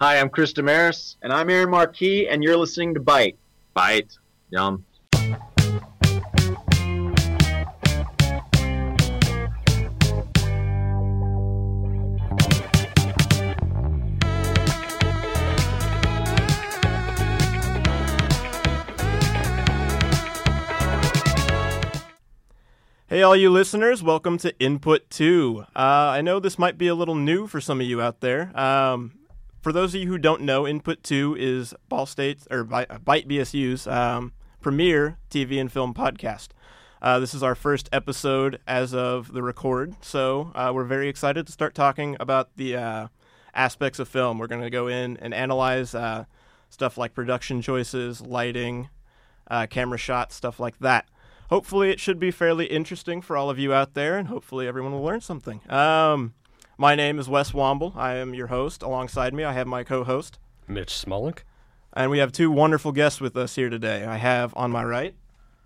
Hi, I'm Chris Damaris. And I'm Aaron Marquis, and you're listening to Bite. Bite. Yum. Hey, all you listeners, welcome to Input 2. Uh, I know this might be a little new for some of you out there. Um, for those of you who don't know, Input 2 is Ball State's, or Bite BSU's um, premier TV and film podcast. Uh, this is our first episode as of the record, so uh, we're very excited to start talking about the uh, aspects of film. We're going to go in and analyze uh, stuff like production choices, lighting, uh, camera shots, stuff like that hopefully it should be fairly interesting for all of you out there, and hopefully everyone will learn something. Um, my name is Wes Womble. I am your host. Alongside me, I have my co-host Mitch Smolink, and we have two wonderful guests with us here today. I have on my right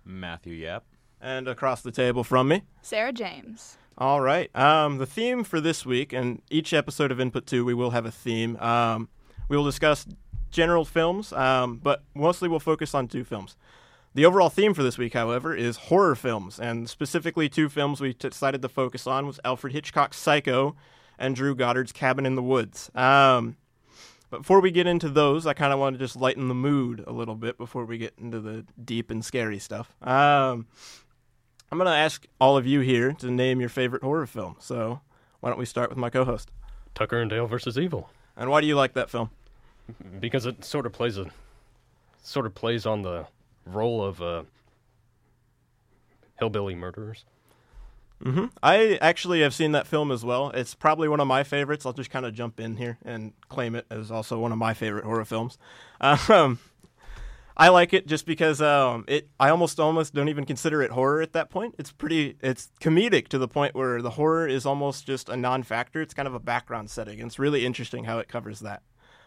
Matthew Yep. and across the table from me. Sarah James. All right. Um, the theme for this week, and each episode of Input 2, we will have a theme. Um, we will discuss general films, um, but mostly we'll focus on two films. The overall theme for this week, however, is horror films, and specifically two films we t- decided to focus on was Alfred Hitchcock's Psycho and Drew Goddard's Cabin in the Woods. Um, but before we get into those, I kind of want to just lighten the mood a little bit before we get into the deep and scary stuff. Um, I'm going to ask all of you here to name your favorite horror film. So why don't we start with my co-host? Tucker and Dale versus Evil, And why do you like that film? because it sort of plays a sort of plays on the role of uh, hillbilly murderers. Hmm I actually have seen that film as well. It's probably one of my favorites. I'll just kind of jump in here and claim it as also one of my favorite horror films. Um, I like it just because um, it. I almost almost don't even consider it horror at that point. It's pretty. It's comedic to the point where the horror is almost just a non-factor. It's kind of a background setting. And it's really interesting how it covers that.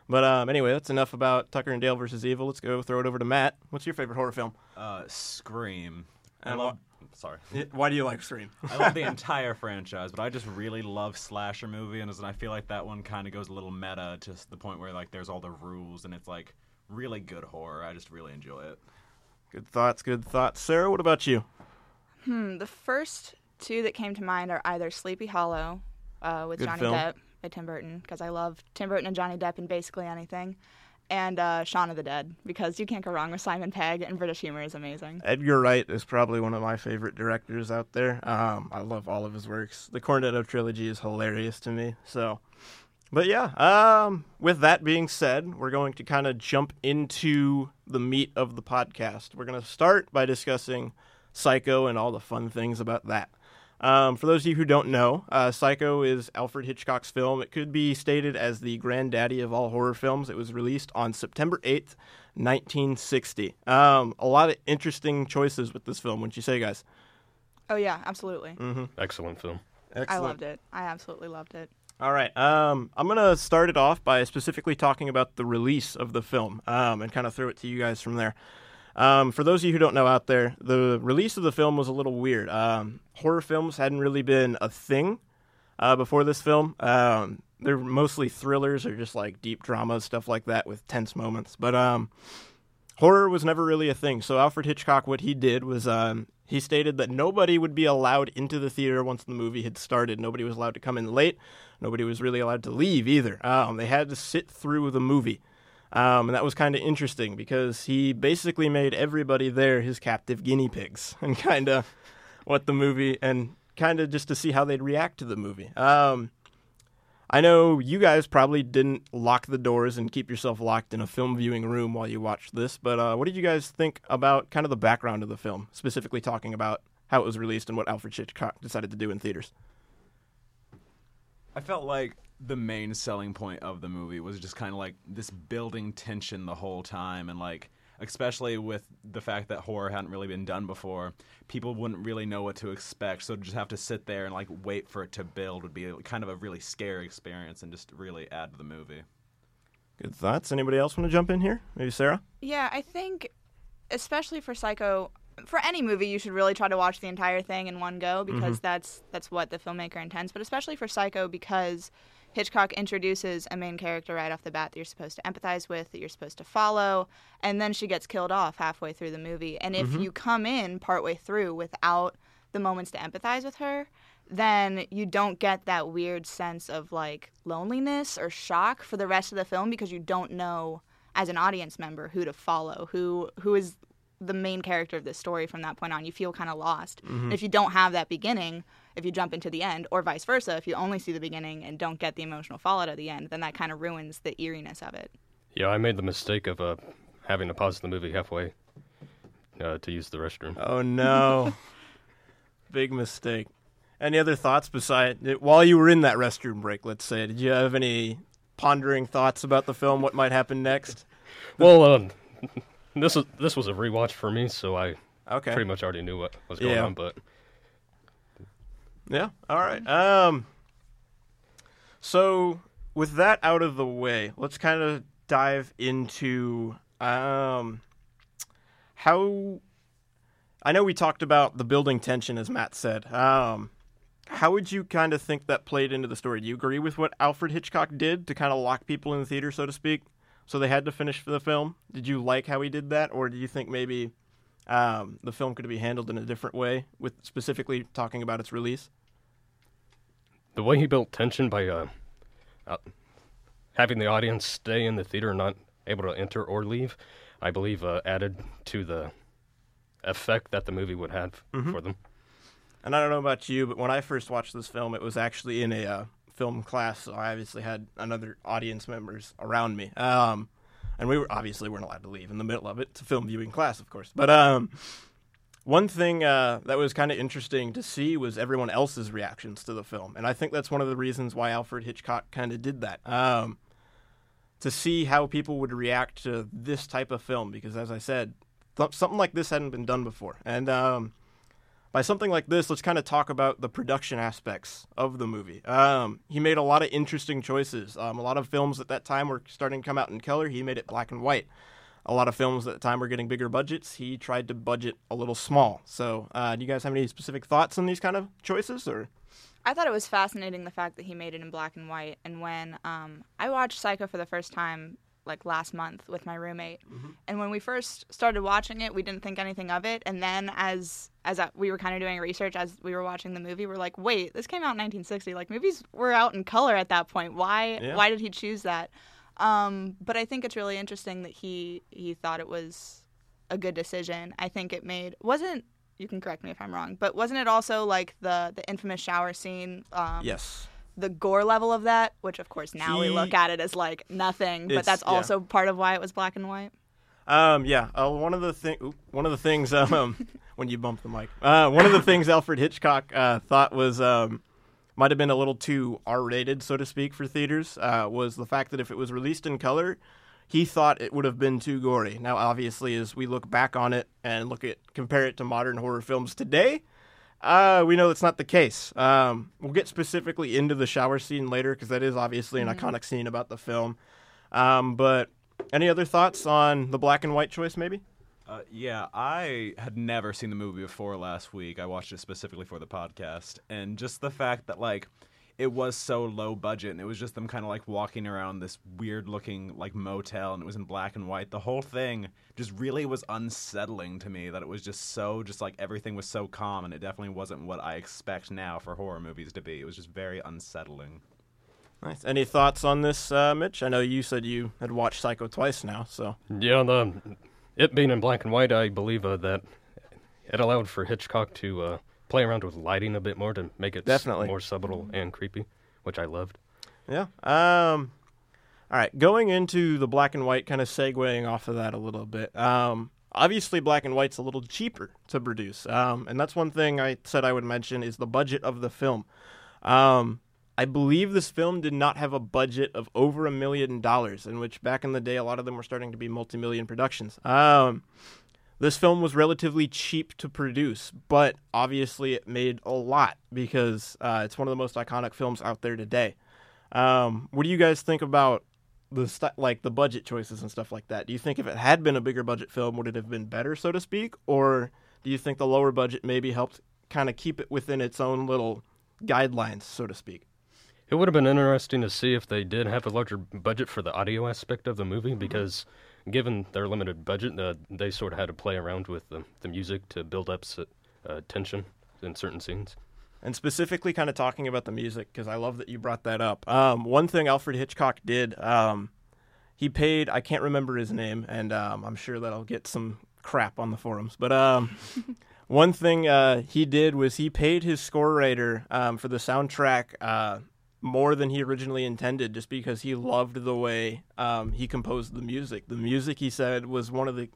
But um, anyway, that's enough about Tucker and Dale versus Evil. Let's go throw it over to Matt. What's your favorite horror film? Uh, Scream. I love. Sorry. Why do you like Scream? I love the entire franchise, but I just really love slasher movie, and I feel like that one kind of goes a little meta to the point where like there's all the rules, and it's like really good horror. I just really enjoy it. Good thoughts. Good thoughts. Sarah, what about you? Hmm, the first two that came to mind are either Sleepy Hollow uh, with Good Johnny film. Depp by Tim Burton, because I love Tim Burton and Johnny Depp in basically anything, and uh, Shaun of the Dead, because you can't go wrong with Simon Pegg, and British humor is amazing. Edgar Wright is probably one of my favorite directors out there. Um, I love all of his works. The Cornetto trilogy is hilarious to me. So, but yeah. Um, with that being said, we're going to kind of jump into the meat of the podcast. We're going to start by discussing Psycho and all the fun things about that. Um, for those of you who don't know, uh, Psycho is Alfred Hitchcock's film. It could be stated as the granddaddy of all horror films. It was released on September 8th, 1960. Um, a lot of interesting choices with this film, wouldn't you say, guys? Oh yeah, absolutely. Mm. Excellent film. I loved it. I absolutely loved it. All right. Um, I'm going to start it off by specifically talking about the release of the film um, and kind of throw it to you guys from there. Um, for those of you who don't know out there, the release of the film was a little weird. Um, horror films hadn't really been a thing uh, before this film. Um, they're mostly thrillers or just like deep dramas, stuff like that with tense moments. But um, horror was never really a thing. So Alfred Hitchcock, what he did was um, he stated that nobody would be allowed into the theater once the movie had started. Nobody was allowed to come in late. Nobody was really allowed to leave either. Um, they had to sit through the movie. Um, and that was kind of interesting because he basically made everybody there his captive guinea pigs and kind of what the movie and kind of just to see how they'd react to the movie. Um, I know you guys probably didn't lock the doors and keep yourself locked in a film viewing room while you watched this, but uh, what did you guys think about kind of the background of the film, specifically talking about how it was released and what Alfred Hitchcock decided to do in theaters? I felt like the main selling point of the movie was just kind of like this building tension the whole time and like especially with the fact that horror hadn't really been done before people wouldn't really know what to expect so to just have to sit there and like wait for it to build would be kind of a really scary experience and just really add to the movie Good thoughts. Anybody else want to jump in here? Maybe Sarah? Yeah, I think, especially for Psycho, for any movie, you should really try to watch the entire thing in one go Mm-hmm. because that's that's what the filmmaker intends. But especially for Psycho, because Hitchcock introduces a main character right off the bat that you're supposed to empathize with, that you're supposed to follow, and then she gets killed off halfway through the movie. And Mm-hmm. if you come in partway through without the moments to empathize with her, then you don't get that weird sense of like loneliness or shock for the rest of the film because you don't know as an audience member who to follow, who who is the main character of this story from that point on. You feel kind of lost. And if you don't have that beginning, if you jump into the end, or vice versa, if you only see the beginning and don't get the emotional fallout at the end, then that kind of ruins the eeriness of it. Yeah, I made the mistake of uh, having to pause the movie halfway uh, to use the restroom. Oh no. Big mistake. Any other thoughts beside while you were in that restroom break, let's say, did you have any pondering thoughts about the film, what might happen next? Well, um, this was this was a rewatch for me, so I Okay. pretty much already knew what was going Yeah. on. But Yeah. All right. Um so with that out of the way, let's kind of dive into um how I know we talked about the building tension as Matt said. Um how would you kind of think that played into the story? Do you agree with what Alfred Hitchcock did to kind of lock people in the theater, so to speak? So they had to finish the film. Did you like how he did that, or do you think maybe um, the film could be handled in a different way, with specifically talking about its release? the way he built tension by uh, uh, having the audience stay in the theater and not able to enter or leave, I believe uh, added to the effect that the movie would have Mm-hmm. for them. And I don't know about you, but when I first watched this film, it was actually in a uh, film class, so I obviously had another audience members around me. Um, and we were obviously weren't allowed to leave in the middle of it. It's a film viewing class, of course. But um, one thing uh, that was kind of interesting to see was everyone else's reactions to the film, and I think that's one of the reasons why Alfred Hitchcock kind of did that. Um, to see how people would react to this type of film, because as I said, th- something like this hadn't been done before, and um, by something like this, let's kind of talk about the production aspects of the movie. Um, he made a lot of interesting choices. Um, a lot of films at that time were starting to come out in color. He made it black and white. A lot of films at the time were getting bigger budgets. He tried to budget a little small. So, uh, do you guys have any specific thoughts on these kind of choices? Or I thought it was fascinating the fact that he made it in black and white. And when um, I watched Psycho for the first time, like last month with my roommate, and when we first started watching it, we didn't think anything of it. And then as as we were kind of doing research as we were watching the movie, we're like, wait, this came out in 1960. Like movies were out in color at that point. Why Yeah. why did he choose that? Um, but I think it's really interesting that he he thought it was a good decision. I think it made wasn't you can correct me if I'm wrong, but wasn't it also like the the infamous shower scene? Um, yes, The gore level of that, which of course now we look at it as like nothing, but It's- that's yeah. also part of why it was black and white. Um, yeah. Uh, one of the thing, one of the things, um, when you bump the mic, uh, one of the things Alfred Hitchcock uh, thought was um, might have been a little too R-rated, so to speak, for theaters. Uh, was the fact that if it was released in color, he thought it would have been too gory. Now, obviously, as we look back on it and look at compare it to modern horror films today. Uh, we know that's not the case. Um, we'll get specifically into the shower scene later because that is obviously an iconic scene about the film. Um, but any other thoughts on the black and white choice, maybe? Uh, yeah, I had never seen the movie before last week. I watched it specifically for the podcast, and just the fact that like it was so low budget, and it was just them kind of like walking around this weird looking like motel, and it was in black and white. The whole thing just really was unsettling to me. That it was just so just like everything was so calm, and it definitely wasn't what I expect now for horror movies to be. It was just very unsettling. Nice. Any thoughts on this, uh, Mitch? I know you said you had watched Psycho twice now, so Yeah, the it being in black and white, I believe uh, that it allowed for Hitchcock to uh, play around with lighting a bit more to make it Definitely. more subtle and creepy, which I loved. yeah. Um, all right, going into the black and white, kind of segueing off of that a little bit. Um, obviously, black and white's a little cheaper to produce, um, and that's one thing I said I would mention is the budget of the film. Um, I believe this film did not have a budget of over a million dollars, in which back in the day, a lot of them were starting to be multi-million productions. Um, this film was relatively cheap to produce, but obviously it made a lot because uh, it's one of the most iconic films out there today. Um, what do you guys think about the st- like the budget choices and stuff like that? Do you think if it had been a bigger budget film, would it have been better, so to speak, or do you think the lower budget maybe helped kind of keep it within its own little guidelines, so to speak? It would have been interesting to see if they did have a larger budget for the audio aspect of the movie Mm-hmm. Because, given their limited budget, uh, they sort of had to play around with the, the music to build up uh, tension in certain scenes. And specifically, kind of talking about the music, because I love that you brought that up. Um, one thing Alfred Hitchcock did, um, he paid, I can't remember his name, and um, I'm sure that I'll get some crap on the forums. But um, one thing uh, he did was he paid his score writer um, for the soundtrack uh, more than he originally intended, just because he loved the way um, he composed the music. The music, he said, was one of the,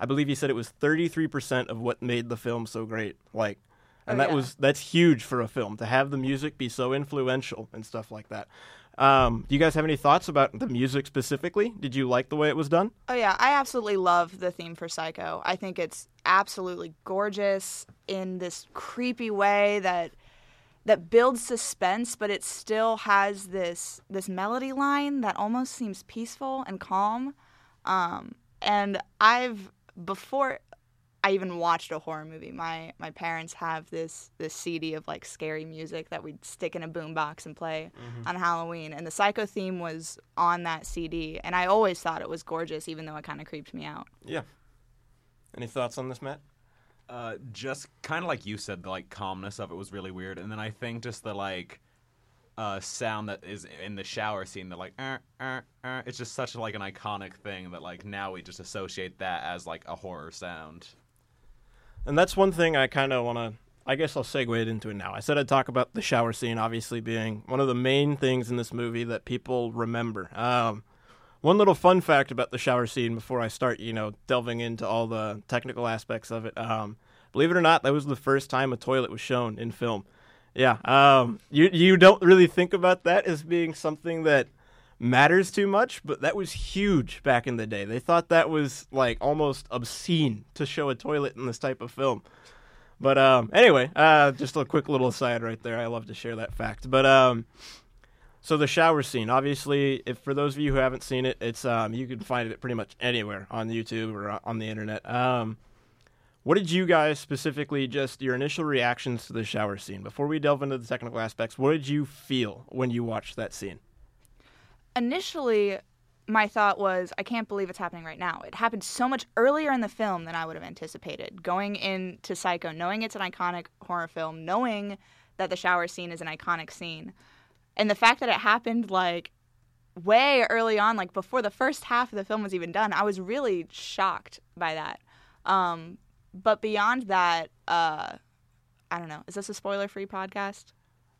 I believe he said it was 33% of what made the film so great. Like, and Oh, that yeah. was that's huge for a film to have the music be so influential and stuff like that. Um, do you guys have any thoughts about the music specifically? Did you like the way it was done? Oh yeah, I absolutely love the theme for Psycho. I think it's absolutely gorgeous in this creepy way that that builds suspense, but it still has this this melody line that almost seems peaceful and calm. Um, and I've before I even watched a horror movie. My my parents have this this CD of like scary music that we'd stick in a boombox and play on Halloween, and the Psycho theme was on that CD, and I always thought it was gorgeous, even though it kind of creeped me out. Yeah. Any thoughts on this, Matt? Uh, just kind of like you said, the like calmness of it was really weird, and then I think just the like uh, sound that is in the shower scene, the like, uh, uh, uh, it's just such like an iconic thing that like now we just associate that as like a horror sound. And that's one thing I kind of want to. I guess I'll segue it into it now. I said I'd talk about the shower scene, obviously being one of the main things in this movie that people remember. Um, one little fun fact about the shower scene before I start, you know, delving into all the technical aspects of it. Um, believe it or not, that was the first time a toilet was shown in film. Yeah, um, you you don't really think about that as being something that matters too much, but that was huge back in the day. They thought that was like almost obscene to show a toilet in this type of film. But um, anyway, uh, just a quick little aside right there. I love to share that fact. But um, so the shower scene, obviously, if for those of you who haven't seen it, it's um, you can find it pretty much anywhere on YouTube or on the internet. Um, what did you guys specifically just your initial reactions to the shower scene before we delve into the technical aspects? What did you feel when you watched that scene? initially my thought was i can't believe it's happening right now it happened so much earlier in the film than i would have anticipated going into psycho knowing it's an iconic horror film knowing that the shower scene is an iconic scene and the fact that it happened like way early on like before the first half of the film was even done i was really shocked by that um, but beyond that uh, i don't know is this a spoiler free podcast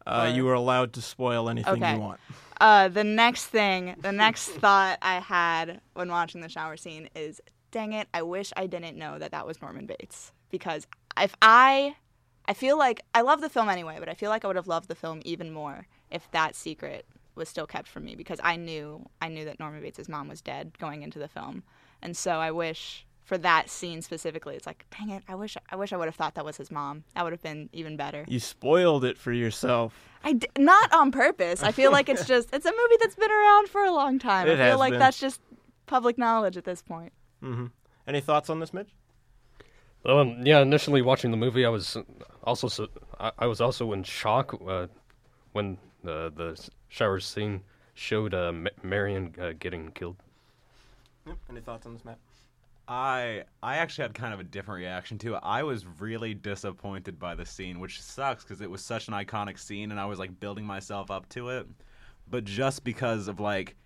Uh, you are allowed to spoil anything Okay. you want. Uh, the next thing, the next thought I had when watching the shower scene is, dang it, I wish I didn't know that that was Norman Bates. Because if I, I feel like, I love the film anyway, but I feel like I would have loved the film even more if that secret was still kept from me because I knew, I knew that Norman Bates' mom was dead going into the film. And so I wish for that scene specifically, it's like, dang it, I wish, I wish I would have thought that was his mom. That would have been even better. You spoiled it for yourself. I d- not on purpose. I feel like it's just it's a movie that's been around for a long time. It I feel has like been. that's just public knowledge at this point. Mm-hmm. Any thoughts on this, Mitch? Well, um, yeah, initially watching the movie, I was also so, I, I was also in shock uh, when the the shower scene showed uh, Ma- Marion uh, getting killed. Any thoughts on this, Matt? I I actually had kind of a different reaction to it. I was really disappointed by the scene, which sucks because it was such an iconic scene, and I was like building myself up to it. But just because of like,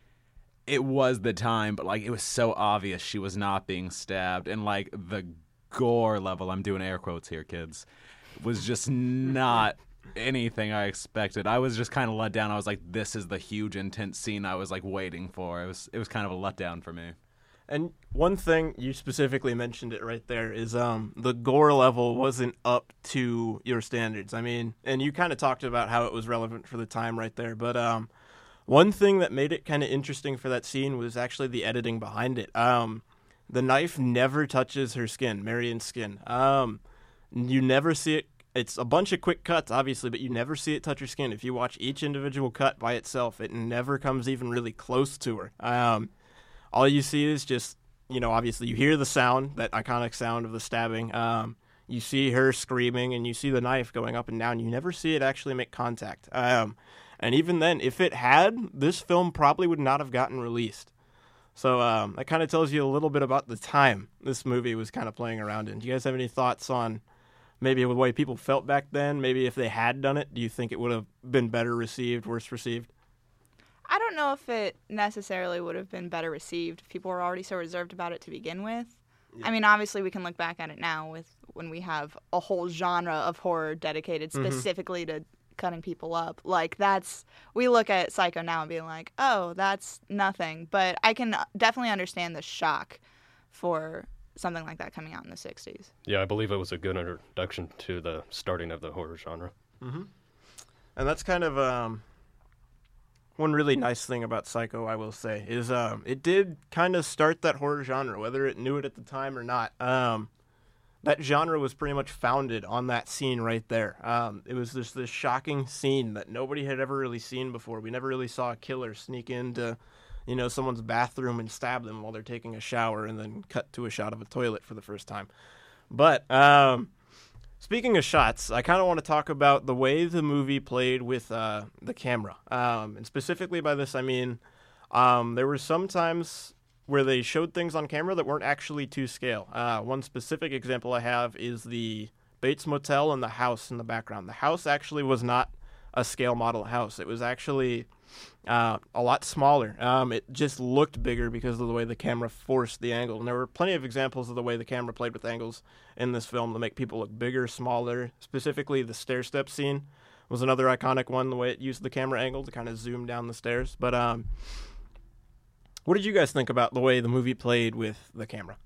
it was the time, but like it was so obvious she was not being stabbed, and like the gore level. I'm doing air quotes here, kids. Was just not anything I expected. I was just kind of let down. I was like, this is the huge intense scene I was like waiting for. It was it was kind of a letdown for me. And one thing you specifically mentioned it right there is um the gore level wasn't up to your standards. I mean, and you kind of talked about how it was relevant for the time right there, but um one thing that made it kind of interesting for that scene was actually the editing behind it. Um the knife never touches her skin, Marion's skin. Um you never see it it's a bunch of quick cuts obviously, but you never see it touch her skin. If you watch each individual cut by itself, it never comes even really close to her. Um all you see is just you know obviously you hear the sound that iconic sound of the stabbing um, you see her screaming and you see the knife going up and down. You never see it actually make contact. Um, and even then, if it had, this film probably would not have gotten released. So um, that kind of tells you a little bit about the time this movie was kind of playing around in. Do you guys have any thoughts on maybe with the way people felt back then? Maybe if they had done it, do you think it would have been better received, worse received? I don't know if it necessarily would have been better received if people were already so reserved about it to begin with. I mean, obviously, we can look back at it now with when we have a whole genre of horror dedicated mm-hmm. specifically to cutting people up. Like that's we look at Psycho now and being like, oh, that's nothing. But I can definitely understand the shock for something like that coming out in the '60s. Yeah, I believe it was a good introduction to the starting of the horror genre. And that's kind of um, one really nice thing about Psycho, I will say, is um, it did kind of start that horror genre, whether it knew it at the time or not. Um, that genre was pretty much founded on that scene right there. Um, it was just this shocking scene that nobody had ever really seen before. We never really saw a killer sneak into, you know, someone's bathroom and stab them while they're taking a shower, and then cut to a shot of a toilet for the first time. But um, Speaking of shots, I kind of want to talk about the way the movie played with uh, the camera. Um, and specifically by this, I mean um, there were some times where they showed things on camera that weren't actually to scale. Uh, one specific example I have is the Bates Motel and the house in the background. The house actually was not a scale model house, it was actually uh, a lot smaller. Um, it just looked bigger because of the way the camera forced the angle. And there were plenty of examples of the way the camera played with angles in this film to make people look bigger, smaller. Specifically, the stair step scene was another iconic one. The way it used the camera angle to kind of zoom down the stairs. But um, what did you guys think about the way the movie played with the camera?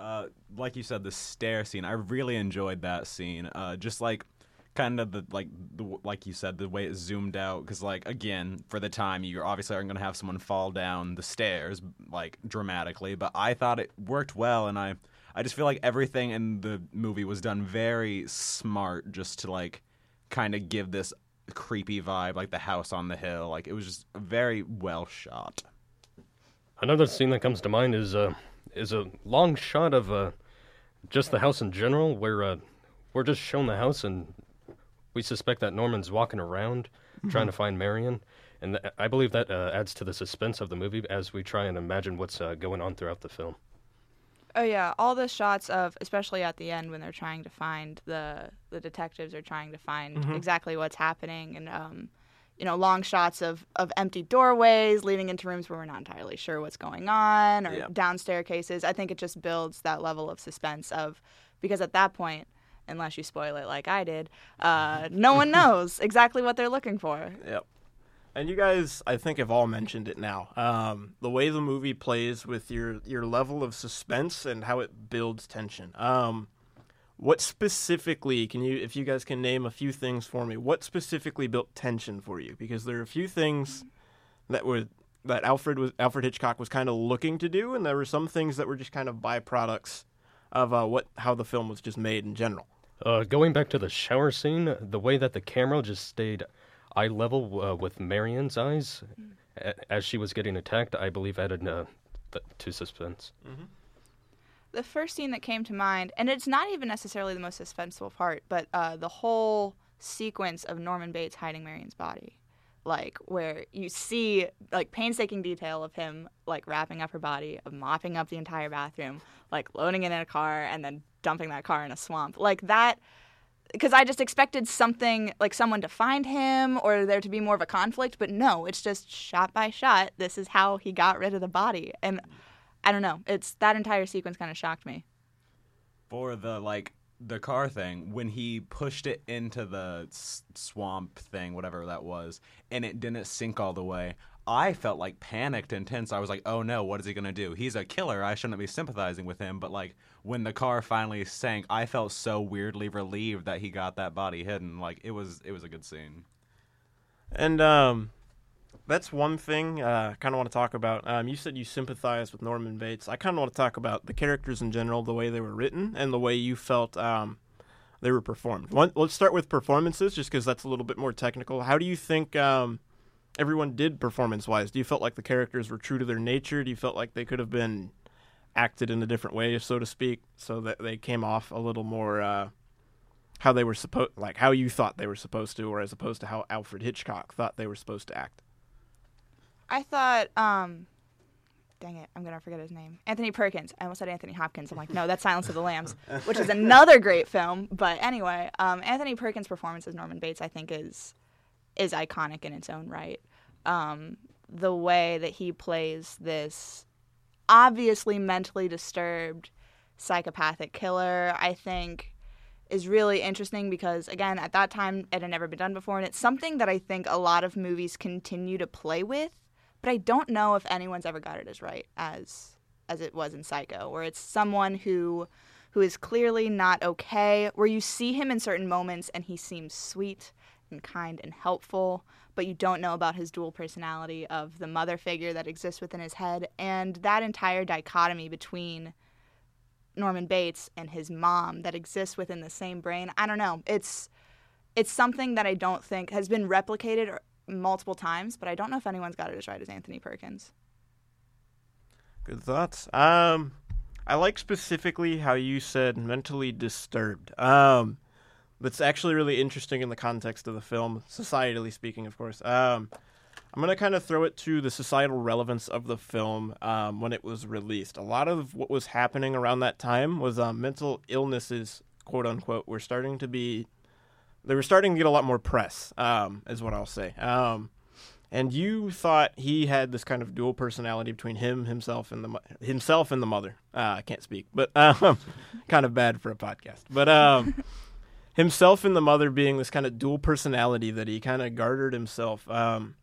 uh, like you said, the stair scene. I really enjoyed that scene. Uh, just like kind of the like the like you said, the way it zoomed out. Because like again, for the time, you obviously aren't going to have someone fall down the stairs like dramatically. But I thought it worked well, and I I just feel like everything in the movie was done very smart, just to like kind of give this creepy vibe, like the house on the hill. Like it was just very well shot. Another scene that comes to mind is uh, is a long shot of uh, just the house in general, where uh, we're just shown the house and we suspect that Norman's walking around trying to find Marion, and th- I believe that uh, adds to the suspense of the movie as we try and imagine what's uh, going on throughout the film. Oh yeah, all the shots of, especially at the end when they're trying to find the the detectives are trying to find exactly what's happening, and um, you know, long shots of of empty doorways leading into rooms where we're not entirely sure what's going on, or Yeah. down staircases. I think it just builds that level of suspense of because at that point, unless you spoil it like I did, uh, no one knows exactly what they're looking for. Yep. And you guys, I think, have all mentioned it now. Um, the way the movie plays with your your level of suspense and how it builds tension. Um, what specifically can you, if you guys can name a few things for me, what specifically built tension for you? Because there are a few things that were that Alfred was Alfred Hitchcock was kind of looking to do, and there were some things that were just kind of byproducts of uh, what how the film was just made in general. Uh, going back to the shower scene, the way that the camera just stayed eye level uh, with Marion's eyes a- as she was getting attacked, I believe added uh, th- to suspense. the first scene that came to mind, and it's not even necessarily the most suspenseful part, but uh, the whole sequence of Norman Bates hiding Marion's body, like where you see like painstaking detail of him like wrapping up her body, of mopping up the entire bathroom, like loading it in a car and then dumping that car in a swamp, like that. Because I just expected something like someone to find him or there to be more of a conflict, but no, it's just shot by shot. This is how he got rid of the body, and I don't know. It's that entire sequence kind of shocked me. for the like the car thing when he pushed it into the s- swamp thing whatever that was and it didn't sink all the way i felt like panicked and tense i was like oh no what is he going to do he's a killer i shouldn't be sympathizing with him but like when the car finally sank i felt so weirdly relieved that he got that body hidden like it was it was a good scene And um, that's one thing uh, I kind of want to talk about. Um, you said you sympathize with Norman Bates. I kind of want to talk about the characters in general, the way they were written, and the way you felt um, they were performed. One, let's start with performances, just because that's a little bit more technical. How do you think um, everyone did performance-wise? Do you felt like the characters were true to their nature? Do you felt like they could have been acted in a different way, so to speak, so that they came off a little more uh, how they were supposed, like how you thought they were supposed to, or as opposed to how Alfred Hitchcock thought they were supposed to act. I thought, um, dang it, I'm gonna forget his name. Anthony Perkins. I almost said Anthony Hopkins. I'm like, no, that's Silence of the Lambs, which is another great film. But anyway, um, Anthony Perkins' performance as Norman Bates, I think, is is iconic in its own right. Um, the way that he plays this obviously mentally disturbed psychopathic killer, I think is really interesting because again at that time it had never been done before and it's something that I think a lot of movies continue to play with but I don't know if anyone's ever got it as right as as it was in Psycho, where it's someone who who is clearly not okay, where you see him in certain moments and he seems sweet and kind and helpful, but you don't know about his dual personality of the mother figure that exists within his head and that entire dichotomy between Norman Bates and his mom that exists within the same brain. I don't know. It's it's something that I don't think has been replicated multiple times, but I don't know if anyone's got it as right as Anthony Perkins. Good thoughts. Um, I like specifically how you said mentally disturbed. Um, that's actually really interesting in the context of the film, societally speaking, of course. Um, I'm gonna kind of throw it to the societal relevance of the film um, when it was released. A lot of what was happening around that time was um, mental illnesses, quote unquote, were starting to be they were starting to get a lot more press, um, is what I'll say. Um, and you thought he had this kind of dual personality between him, himself, and the mo- himself and the mother. Uh, I can't speak, but kind of bad for a podcast. But himself and the mother being this kind of dual personality that he kind of garnered himself. Um,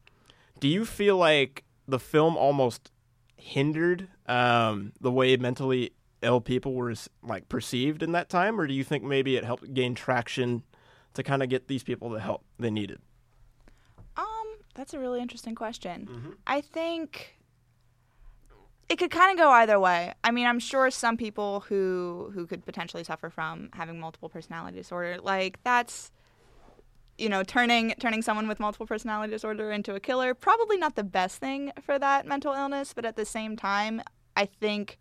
do you feel like the film almost hindered um, the way mentally ill people were like perceived in that time, or do you think maybe it helped gain traction to kind of get these people the help they needed? Um, that's a really interesting question. Mm-hmm. I think it could kind of go either way. I mean, I'm sure some people who who could potentially suffer from having multiple personality disorder, like that's you know, turning turning someone with multiple personality disorder into a killer, probably not the best thing for that mental illness, but at the same time, I think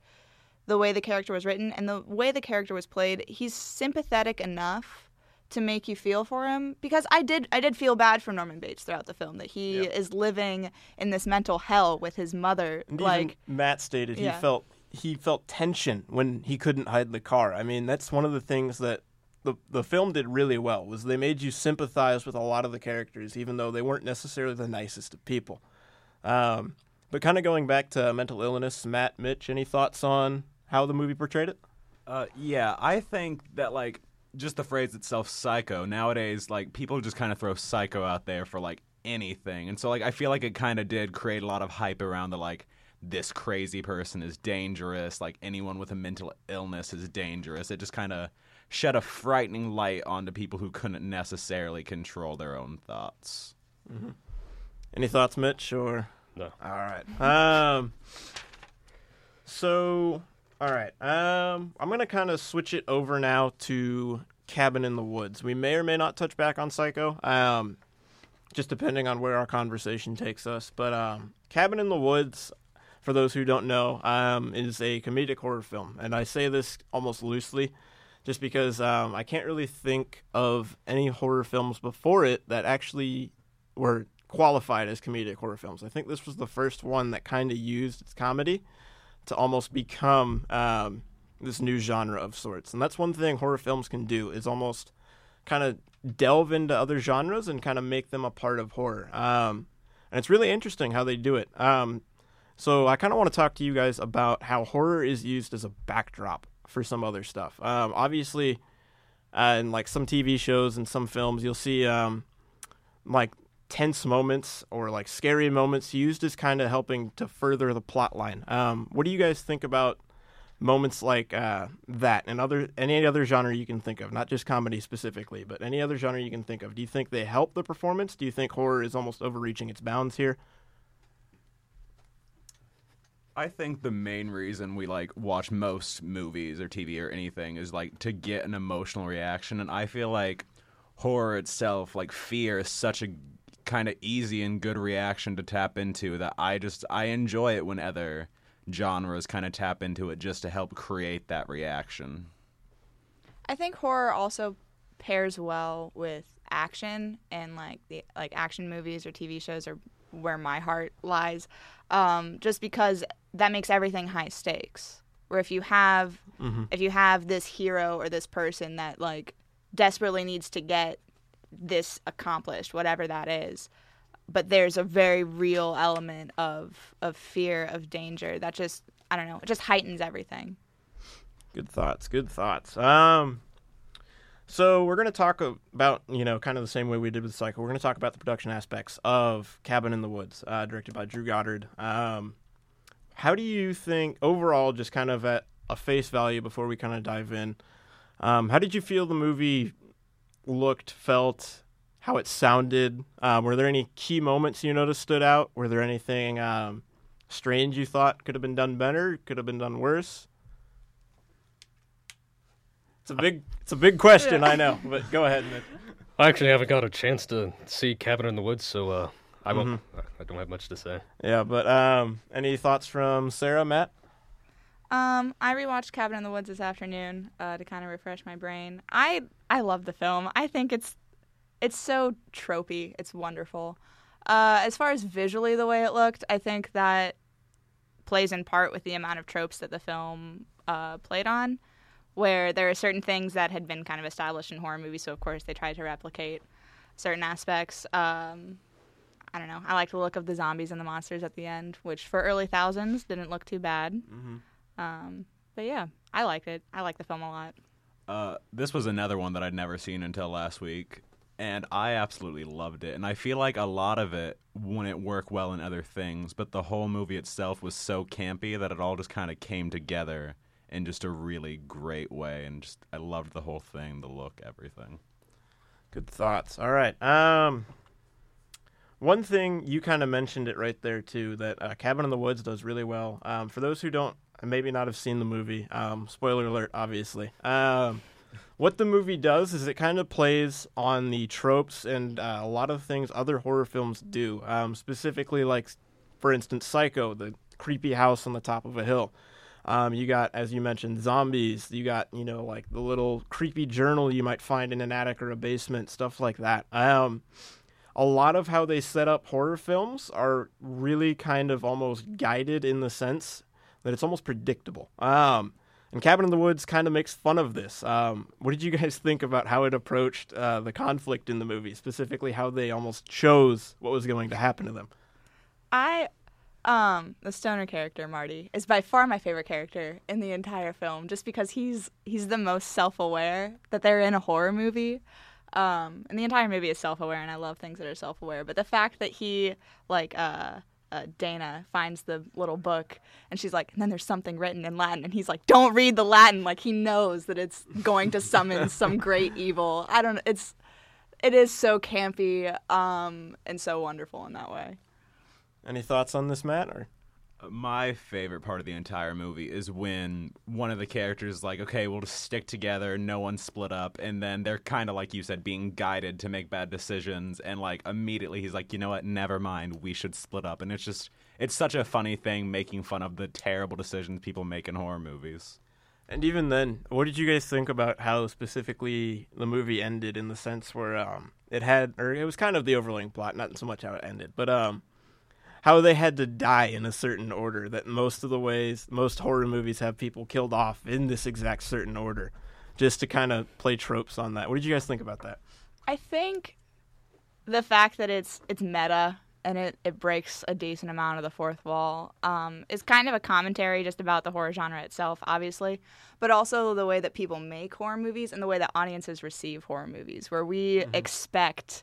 the way the character was written and the way the character was played, he's sympathetic enough to make you feel for him because I did I did feel bad for Norman Bates throughout the film that he Yep. is living in this mental hell with his mother And like even Matt stated Yeah. he felt he felt tension when he couldn't hide the car. I mean, that's one of the things that the the film did really well was they made you sympathize with a lot of the characters, even though they weren't necessarily the nicest of people. Um, but kind of going back to mental illness, Matt, Mitch, any thoughts on how the movie portrayed it? Uh, yeah, I think that like just the phrase itself, psycho. Nowadays, like people just kind of throw psycho out there for like anything, and so like I feel like it kind of did create a lot of hype around the like this crazy person is dangerous. Like anyone with a mental illness is dangerous. It just kind of shed a frightening light onto people who couldn't necessarily control their own thoughts. Any thoughts, Mitch? Or No. all right. Um. So, all right. Um, I'm gonna kind of switch it over now to Cabin in the Woods. We may or may not touch back on Psycho. Um, just depending on where our conversation takes us. But um, Cabin in the Woods, for those who don't know, um, is a comedic horror film, and I say this almost loosely. Just because um, I can't really think of any horror films before it that actually were qualified as comedic horror films. I think this was the first one that kind of used its comedy to almost become um, this new genre of sorts. And that's one thing horror films can do is almost kind of delve into other genres and kind of make them a part of horror. Um, and it's really interesting how they do it. Um, so I kind of want to talk to you guys about how horror is used as a backdrop for some other stuff. Um, obviously, uh, in like some TV shows and some films, you'll see um, like tense moments or like scary moments used as kind of helping to further the plot line. Um, what do you guys think about moments like uh, that and other any other genre you can think of, not just comedy specifically, but any other genre you can think of? Do you think they help the performance? Do you think horror is almost overreaching its bounds here? I think the main reason we like watch most movies or TV or anything is like to get an emotional reaction, and I feel like horror itself, like fear, is such a kind of easy and good reaction to tap into that I just I enjoy it when other genres kind of tap into it just to help create that reaction. I think horror also pairs well with action and like the like action movies or TV shows are where my heart lies. Um, just because that makes everything high stakes. Where if you have if you have this hero or this person that like desperately needs to get this accomplished, whatever that is, but there's a very real element of of fear of danger that just I don't know, it just heightens everything. Good thoughts. Good thoughts. Um, so we're going to talk about you know kind of the same way we did with Psycho. We're going to talk about the production aspects of Cabin in the Woods, uh, directed by Drew Goddard. Um, how do you think overall, just kind of at a face value before we kind of dive in? Um, how did you feel the movie looked, felt, how it sounded? Um, were there any key moments you noticed stood out? Were there anything um, strange you thought could have been done better, could have been done worse? It's a big, it's a big question, I know, but go ahead. I actually haven't got a chance to see Cabin in the Woods, so uh, I won't. I don't have much to say. Yeah, but um, any thoughts from Sarah, Matt? Um, I rewatched Cabin in the Woods this afternoon uh, to kind of refresh my brain. I I love the film. I think it's it's so tropey. It's wonderful. Uh, as far as visually the way it looked, I think that plays in part with the amount of tropes that the film uh, played on, where there are certain things that had been kind of established in horror movies. So of course they tried to replicate certain aspects. Um, I don't know. I like the look of the zombies and the monsters at the end, which for early thousands didn't look too bad. Mm-hmm. Um, but yeah, I liked it. I like the film a lot. Uh, this was another one that I'd never seen until last week, and I absolutely loved it. And I feel like a lot of it wouldn't work well in other things, but the whole movie itself was so campy that it all just kind of came together in just a really great way. And just I loved the whole thing, the look, everything. Good thoughts. All right. Um, one thing you kind of mentioned it right there too that uh, Cabin in the Woods does really well. Um, for those who don't maybe not have seen the movie, um, spoiler alert, obviously. Um, what the movie does is it kind of plays on the tropes and uh, a lot of things other horror films do. Um, specifically, like for instance, Psycho, the creepy house on the top of a hill. Um, you got, as you mentioned, zombies. You got, you know, like the little creepy journal you might find in an attic or a basement, stuff like that. Um, a lot of how they set up horror films are really kind of almost guided in the sense that it's almost predictable. Um, and Cabin in the Woods kind of makes fun of this. Um, what did you guys think about how it approached uh, the conflict in the movie, specifically how they almost chose what was going to happen to them? I, um, the stoner character Marty is by far my favorite character in the entire film, just because he's he's the most self-aware that they're in a horror movie. Um, and the entire movie is self-aware, and I love things that are self-aware. But the fact that he like uh uh, Dana finds the little book and she's like, and then there's something written in Latin. And he's like, don't read the Latin. Like he knows that it's going to summon some great evil. I don't know. It's, it is so campy um, and so wonderful in that way. Any thoughts on this, Matt? Or My favorite part of the entire movie is when one of the characters is like, okay, we'll just stick together, no one split up, and then they're kind of like you said, being guided to make bad decisions, and like immediately he's like, you know what, never mind, we should split up, and it's just, it's such a funny thing making fun of the terrible decisions people make in horror movies. And even then, what did you guys think about how specifically the movie ended in the sense where um, it had, or it was kind of the overlaying plot, not so much how it ended, but um, how they had to die in a certain order. That most of the ways, most horror movies have people killed off in this exact certain order, just to kind of play tropes on that. What did you guys think about that? I think the fact that it's it's meta and it, it breaks a decent amount of the fourth wall um, is kind of a commentary just about the horror genre itself, obviously, but also the way that people make horror movies and the way that audiences receive horror movies, where we expect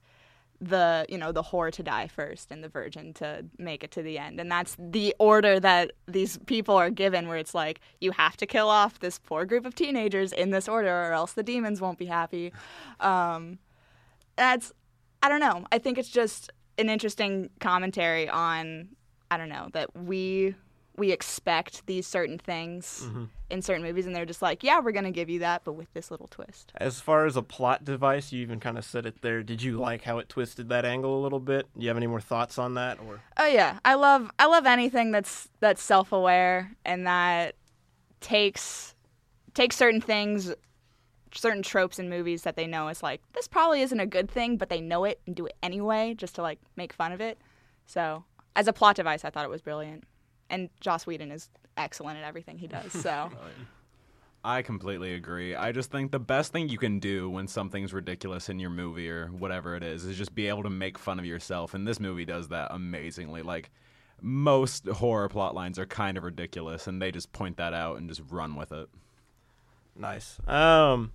the you know the whore to die first and the virgin to make it to the end. And that's the order that these people are given where it's like you have to kill off this poor group of teenagers in this order or else the demons won't be happy. Um, that's i don't know. I think it's just an interesting commentary on i don't know that we we expect these certain things Mm-hmm. in certain movies, and they're just like, yeah, we're gonna give you that, but with this little twist. As far as a plot device, you even kind of said it there. Did you like how it twisted that angle a little bit? Do you have any more thoughts on that? Or Oh yeah, I love I love anything that's that's self aware and that takes takes certain things, certain tropes in movies that they know is like this probably isn't a good thing, but they know it and do it anyway just to like make fun of it. So as a plot device, I thought it was brilliant, and Joss Whedon is excellent at everything he does. So I completely agree. I just think the best thing you can do when something's ridiculous in your movie or whatever it is is just be able to make fun of yourself. And this movie does that amazingly. Like most horror plot lines are kind of ridiculous, and they just point that out and just run with it. nice. Um,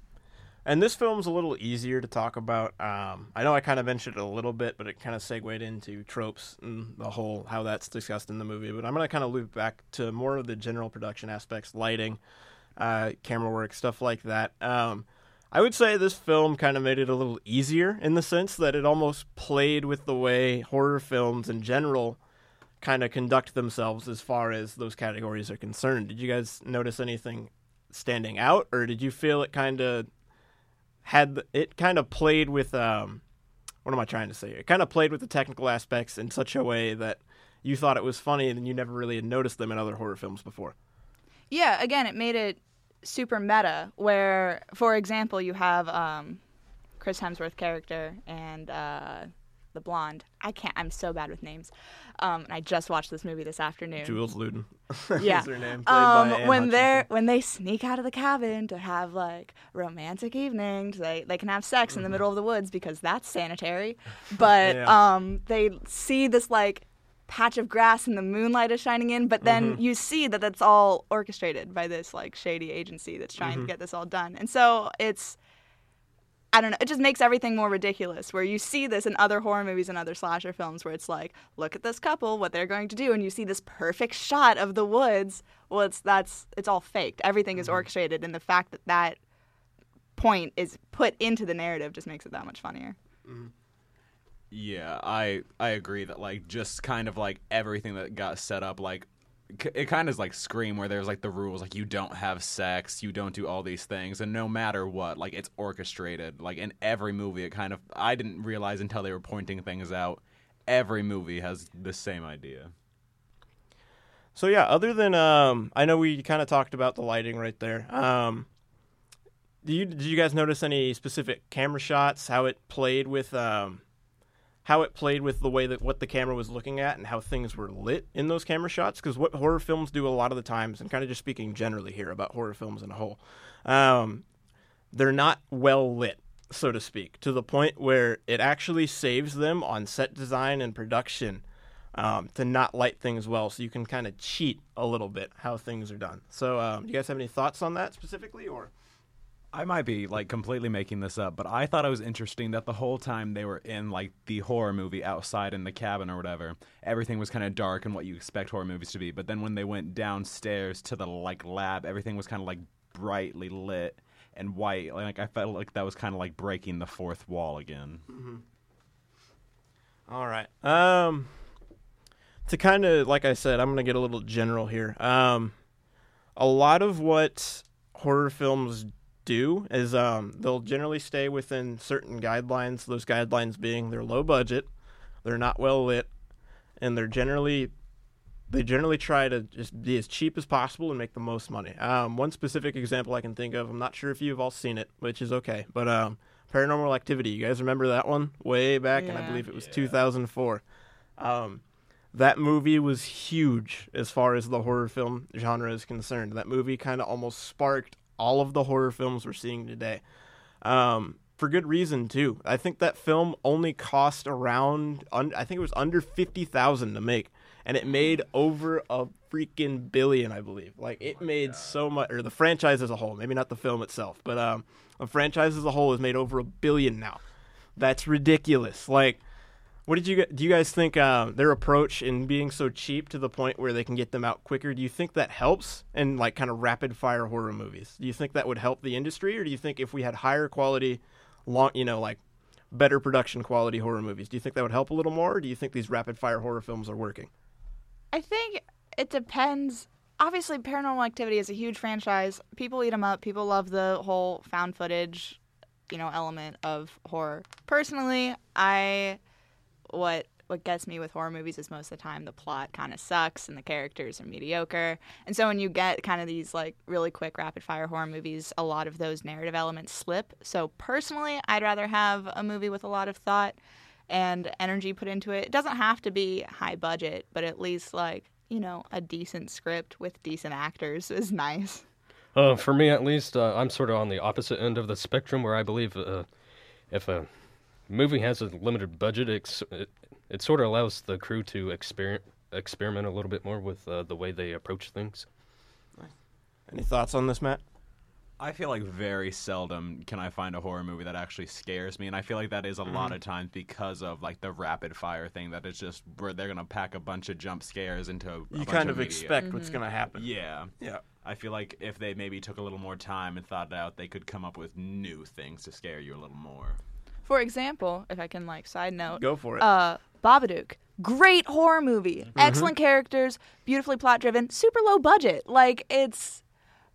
and this film's a little easier to talk about. Um, I know I kind of mentioned it a little bit, but it kind of segued into tropes and the whole how that's discussed in the movie. But I'm gonna kind of loop back to more of the general production aspects, lighting, uh, camera work, stuff like that. Um, I would say this film kind of made it a little easier in the sense that it almost played with the way horror films in general kind of conduct themselves as far as those categories are concerned. Did you guys notice anything standing out, or did you feel it kind of had it kind of played with um, what am I trying to say? It kind of played with the technical aspects in such a way that you thought it was funny and you never really had noticed them in other horror films before. yeah, again, it made it super meta. Where, for example, you have um, Chris Hemsworth character and uh, the blonde. I can't. I'm so bad with names. Um, and I just watched this movie this afternoon. Jules Louden, Yeah. name. Um, when they're when they sneak out of the cabin to have like romantic evenings, they they can have sex in the middle of the woods because that's sanitary. But Mm-hmm. Yeah. um, they see this like patch of grass and the moonlight is shining in, but then Mm-hmm. you see that that's all orchestrated by this like shady agency that's trying Mm-hmm. to get this all done, and so it's. I don't know. It just makes everything more ridiculous. Where you see this in other horror movies and other slasher films, where it's like, look at this couple, what they're going to do, and you see this perfect shot of the woods. Well, it's that's it's all faked. Everything is mm-hmm. orchestrated, and the fact that that point is put into the narrative just makes it that much funnier. Mm-hmm. Yeah, I I agree that like just kind of like everything that got set up like it kind of is like Scream where there's like the rules like you don't have sex, you don't do all these things and no matter what like it's orchestrated. Like in every movie it kind of I didn't realize until they were pointing things out. Every movie has the same idea. So yeah, other than um, I know we kind of talked about the lighting right there. Um, do you did you guys notice any specific camera shots? How it played with um, how it played with the way that what the camera was looking at and how things were lit in those camera shots? Because what horror films do a lot of the times, and kind of just speaking generally here about horror films in a whole, um, they're not well lit, so to speak, to the point where it actually saves them on set design and production um, to not light things well, so you can kind of cheat a little bit how things are done. So, um, do you guys have any thoughts on that specifically, or I might be like completely making this up, but I thought it was interesting that the whole time they were in like the horror movie outside in the cabin or whatever, everything was kind of dark and what you expect horror movies to be. But then when they went downstairs to the like lab, everything was kind of like brightly lit and white. Like I felt like that was kind of like breaking the fourth wall again. All right. Um, to kind of like I said, I'm gonna get a little general here. Um, a lot of what horror films do is um, they'll generally stay within certain guidelines. Those guidelines being they're low budget, they're not well lit, and they're generally they generally try to just be as cheap as possible and make the most money. Um, one specific example I can think of, I'm not sure if you've all seen it, which is okay, but um, Paranormal Activity. You guys remember that one way back, and I believe it was 2004. Um, that movie was huge as far as the horror film genre is concerned. That movie kind of almost sparked all of the horror films we're seeing today. Um, for good reason too. I think that film only cost around un- I think it was under 50,000 to make and it made over a freaking billion, I believe. Like it made so much or the franchise as a whole, maybe not the film itself, but um the franchise as a whole has made over a billion now. That's ridiculous. Like what did you do? You guys think uh, their approach in being so cheap to the point where they can get them out quicker? Do you think that helps in like kind of rapid fire horror movies? Do you think that would help the industry, or do you think if we had higher quality, long, you know, like better production quality horror movies, do you think that would help a little more, or do you think these rapid fire horror films are working? I think it depends. Obviously, Paranormal Activity is a huge franchise. People eat them up. People love the whole found footage, you know, element of horror. Personally, I what what gets me with horror movies is most of the time the plot kind of sucks and the characters are mediocre. And so when you get kind of these like really quick rapid fire horror movies, a lot of those narrative elements slip. So personally, I'd rather have a movie with a lot of thought and energy put into it. It doesn't have to be high budget, but at least like, you know, a decent script with decent actors is nice. Uh, for me, at least, uh, I'm sort of on the opposite end of the spectrum, where I believe uh, if a movie has a limited budget, it's, it, it sort of allows the crew to experiment experiment a little bit more with uh, the way they approach things. Any thoughts on this, Matt? I feel like very seldom can I find a horror movie that actually scares me, and I feel like that is a lot mm-hmm. of times because of like the rapid fire thing. That it's just where they're gonna pack a bunch of jump scares into. A You bunch kind of media. expect what's mm-hmm. going to happen. Yeah, Yeah. I feel like if they maybe took a little more time and thought it out, they could come up with new things to scare you a little more. For example, if I can like side note, Go for it. uh Babadook. Great horror movie. Mm-hmm. Excellent characters, beautifully plot driven, super low budget. Like it's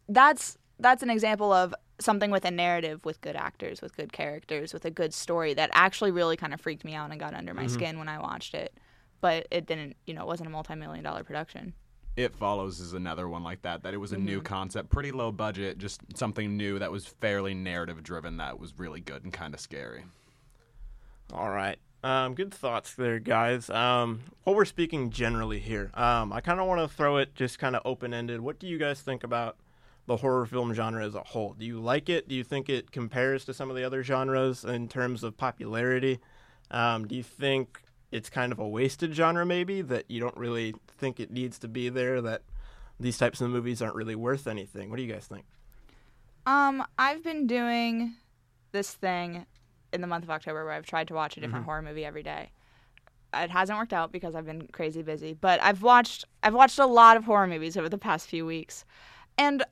that's that's an example of something with a narrative with good actors, with good characters, with a good story that actually really kind of freaked me out and got under my mm-hmm. skin when I watched it. But it didn't, you know, it wasn't a multi-million dollar production. It Follows is another one like that. That it was a new mm-hmm. concept, pretty low budget, just something new that was fairly narrative driven. That was really good and kind of scary. All right. Um, good thoughts there, guys. Um, while we're speaking generally here, um, I kind of want to throw it just kind of open ended. What do you guys think about the horror film genre as a whole? Do you like it? Do you think it compares to some of the other genres in terms of popularity? Um, do you think it's kind of a wasted genre, maybe, that you don't really think it needs to be there, that these types of movies aren't really worth anything? What do you guys think? Um, I've been doing this thing in the month of October where I've tried to watch a different horror movie every day. It hasn't worked out because I've been crazy busy, but I've watched I've watched a lot of horror movies over the past few weeks. And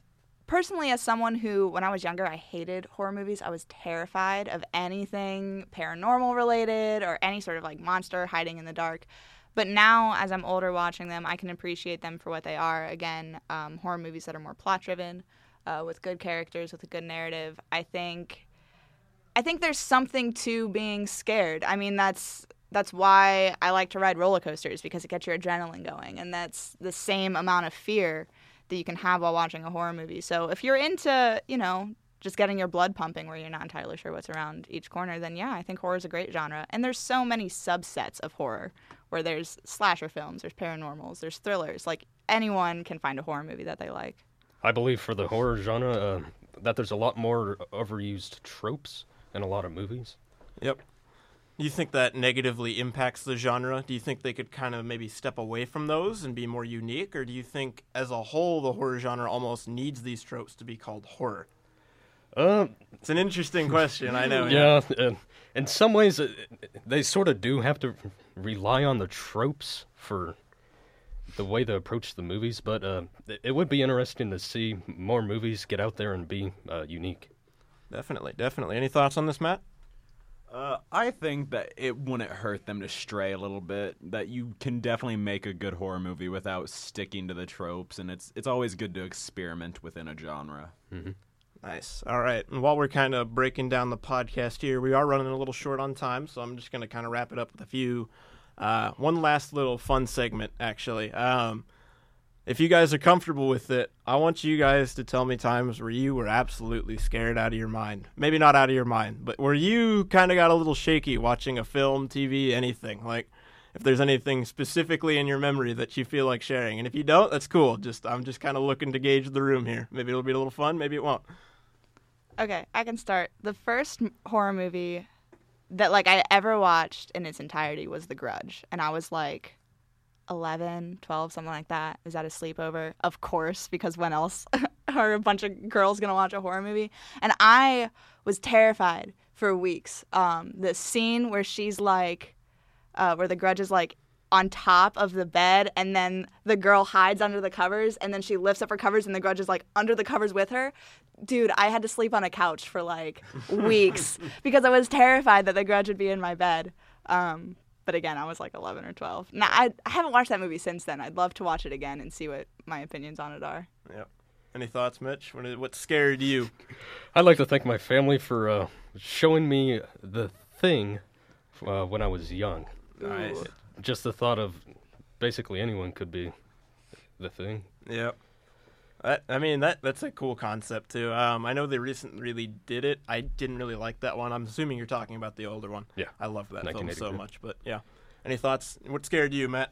personally as someone who when I was younger I hated horror movies, I was terrified of anything paranormal related or any sort of like monster hiding in the dark. But now, as I'm older watching them, I can appreciate them for what they are. Again, um, horror movies that are more plot driven, uh, with good characters, with a good narrative. I think, I think there's something to being scared. I mean, that's that's why I like to ride roller coasters because it gets your adrenaline going, and that's the same amount of fear that you can have while watching a horror movie. So if you're into, you know, just getting your blood pumping where you're not entirely sure what's around each corner, then yeah, I think horror is a great genre. And there's so many subsets of horror where there's slasher films, there's paranormals, there's thrillers. Like anyone can find a horror movie that they like. I believe for the horror genre uh, that there's a lot more overused tropes in a lot of movies. Yep. Do you think that negatively impacts the genre? Do you think they could kind of maybe step away from those and be more unique? Or do you think, as a whole, the horror genre almost needs these tropes to be called horror? Uh, It's an interesting question, I know. yeah, uh, in some ways, uh, they sort of do have to rely on the tropes for the way they approach the movies, but uh, it- it would be interesting to see more movies get out there and be uh, unique. Definitely, definitely. Any thoughts on this, Matt? Uh, I think that it wouldn't hurt them to stray a little bit. That you can definitely make a good horror movie without sticking to the tropes, and it's it's always good to experiment within a genre. Nice. All right. And while we're kind of breaking down the podcast here, we are running a little short on time, so I'm just going to kind of wrap it up with a few. Uh, one last little fun segment, actually. Um, if you guys are comfortable with it, I want you guys to tell me times where you were absolutely scared out of your mind. Maybe not out of your mind, but where you kind of got a little shaky watching a film, TV, anything. Like, if there's anything specifically in your memory that you feel like sharing. And if you don't, that's cool. Just I'm just kind of looking to gauge the room here. Maybe it'll be a little fun, maybe it won't. Okay, I can start. The first horror movie that like I ever watched in its entirety was The Grudge, and I was like 11, 12, something like that. Is at a sleepover, of course, because when else are a bunch of girls gonna watch a horror movie? And I was terrified for weeks. Um, the scene where she's like, uh, where the Grudge is like on top of the bed and then the girl hides under the covers and then she lifts up her covers and the grudge is like under the covers with her dude i had to sleep on a couch for like weeks because i was terrified that the grudge would be in my bed um, but again, I was like 11 or 12. Now, I, I haven't watched that movie since then. I'd love to watch it again and see what my opinions on it are. Yep. Any thoughts, Mitch? What, what scared you? I'd like to thank my family for uh, showing me the thing uh, when I was young. Nice. Just the thought of basically anyone could be the thing. Yep. That, I mean that that's a cool concept too. Um, I know they recently really did it. I didn't really like that one. I'm assuming you're talking about the older one. Yeah. I love that film so much. But yeah, any thoughts? What scared you, Matt?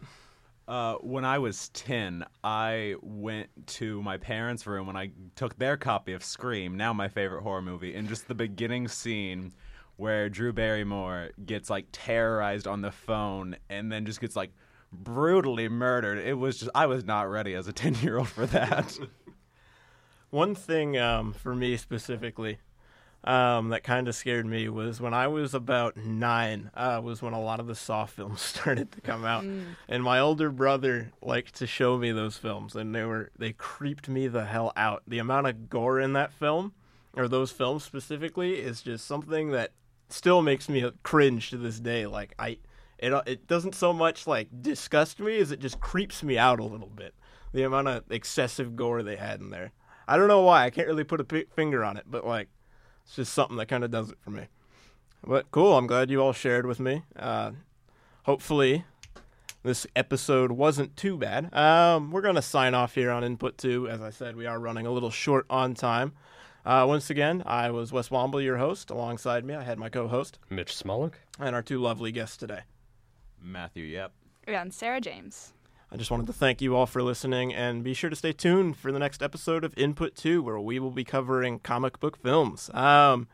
Uh, when I was 10, I went to my parents' room and I took their copy of Scream, now my favorite horror movie, and just the beginning scene where Drew Barrymore gets like terrorized on the phone and then just gets like brutally murdered. It was just, I was not ready as a 10 year old for that. One thing um, for me specifically um, that kind of scared me was when I was about nine. Uh, was when a lot of the Saw films started to come out, and my older brother liked to show me those films, and they were they creeped me the hell out. The amount of gore in that film, or those films specifically, is just something that still makes me cringe to this day. Like I, it it doesn't so much like disgust me as it just creeps me out a little bit. The amount of excessive gore they had in there. I don't know why. I can't really put a p- finger on it, but like, it's just something that kind of does it for me. But cool. I'm glad you all shared with me. Uh, hopefully, this episode wasn't too bad. Um, we're gonna sign off here on Input Two. As I said, we are running a little short on time. Uh, once again, I was Wes Womble, your host. Alongside me, I had my co-host Mitch Smolik. and our two lovely guests today. Matthew, yep. And Sarah James. I just wanted to thank you all for listening and be sure to stay tuned for the next episode of Input 2 where we will be covering comic book films. Um,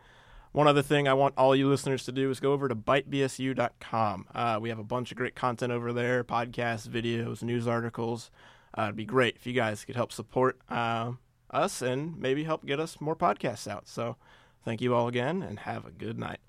one other thing I want all you listeners to do is go over to bytebsu.com. Uh, we have a bunch of great content over there podcasts, videos, news articles. Uh, it'd be great if you guys could help support uh, us and maybe help get us more podcasts out. So thank you all again and have a good night.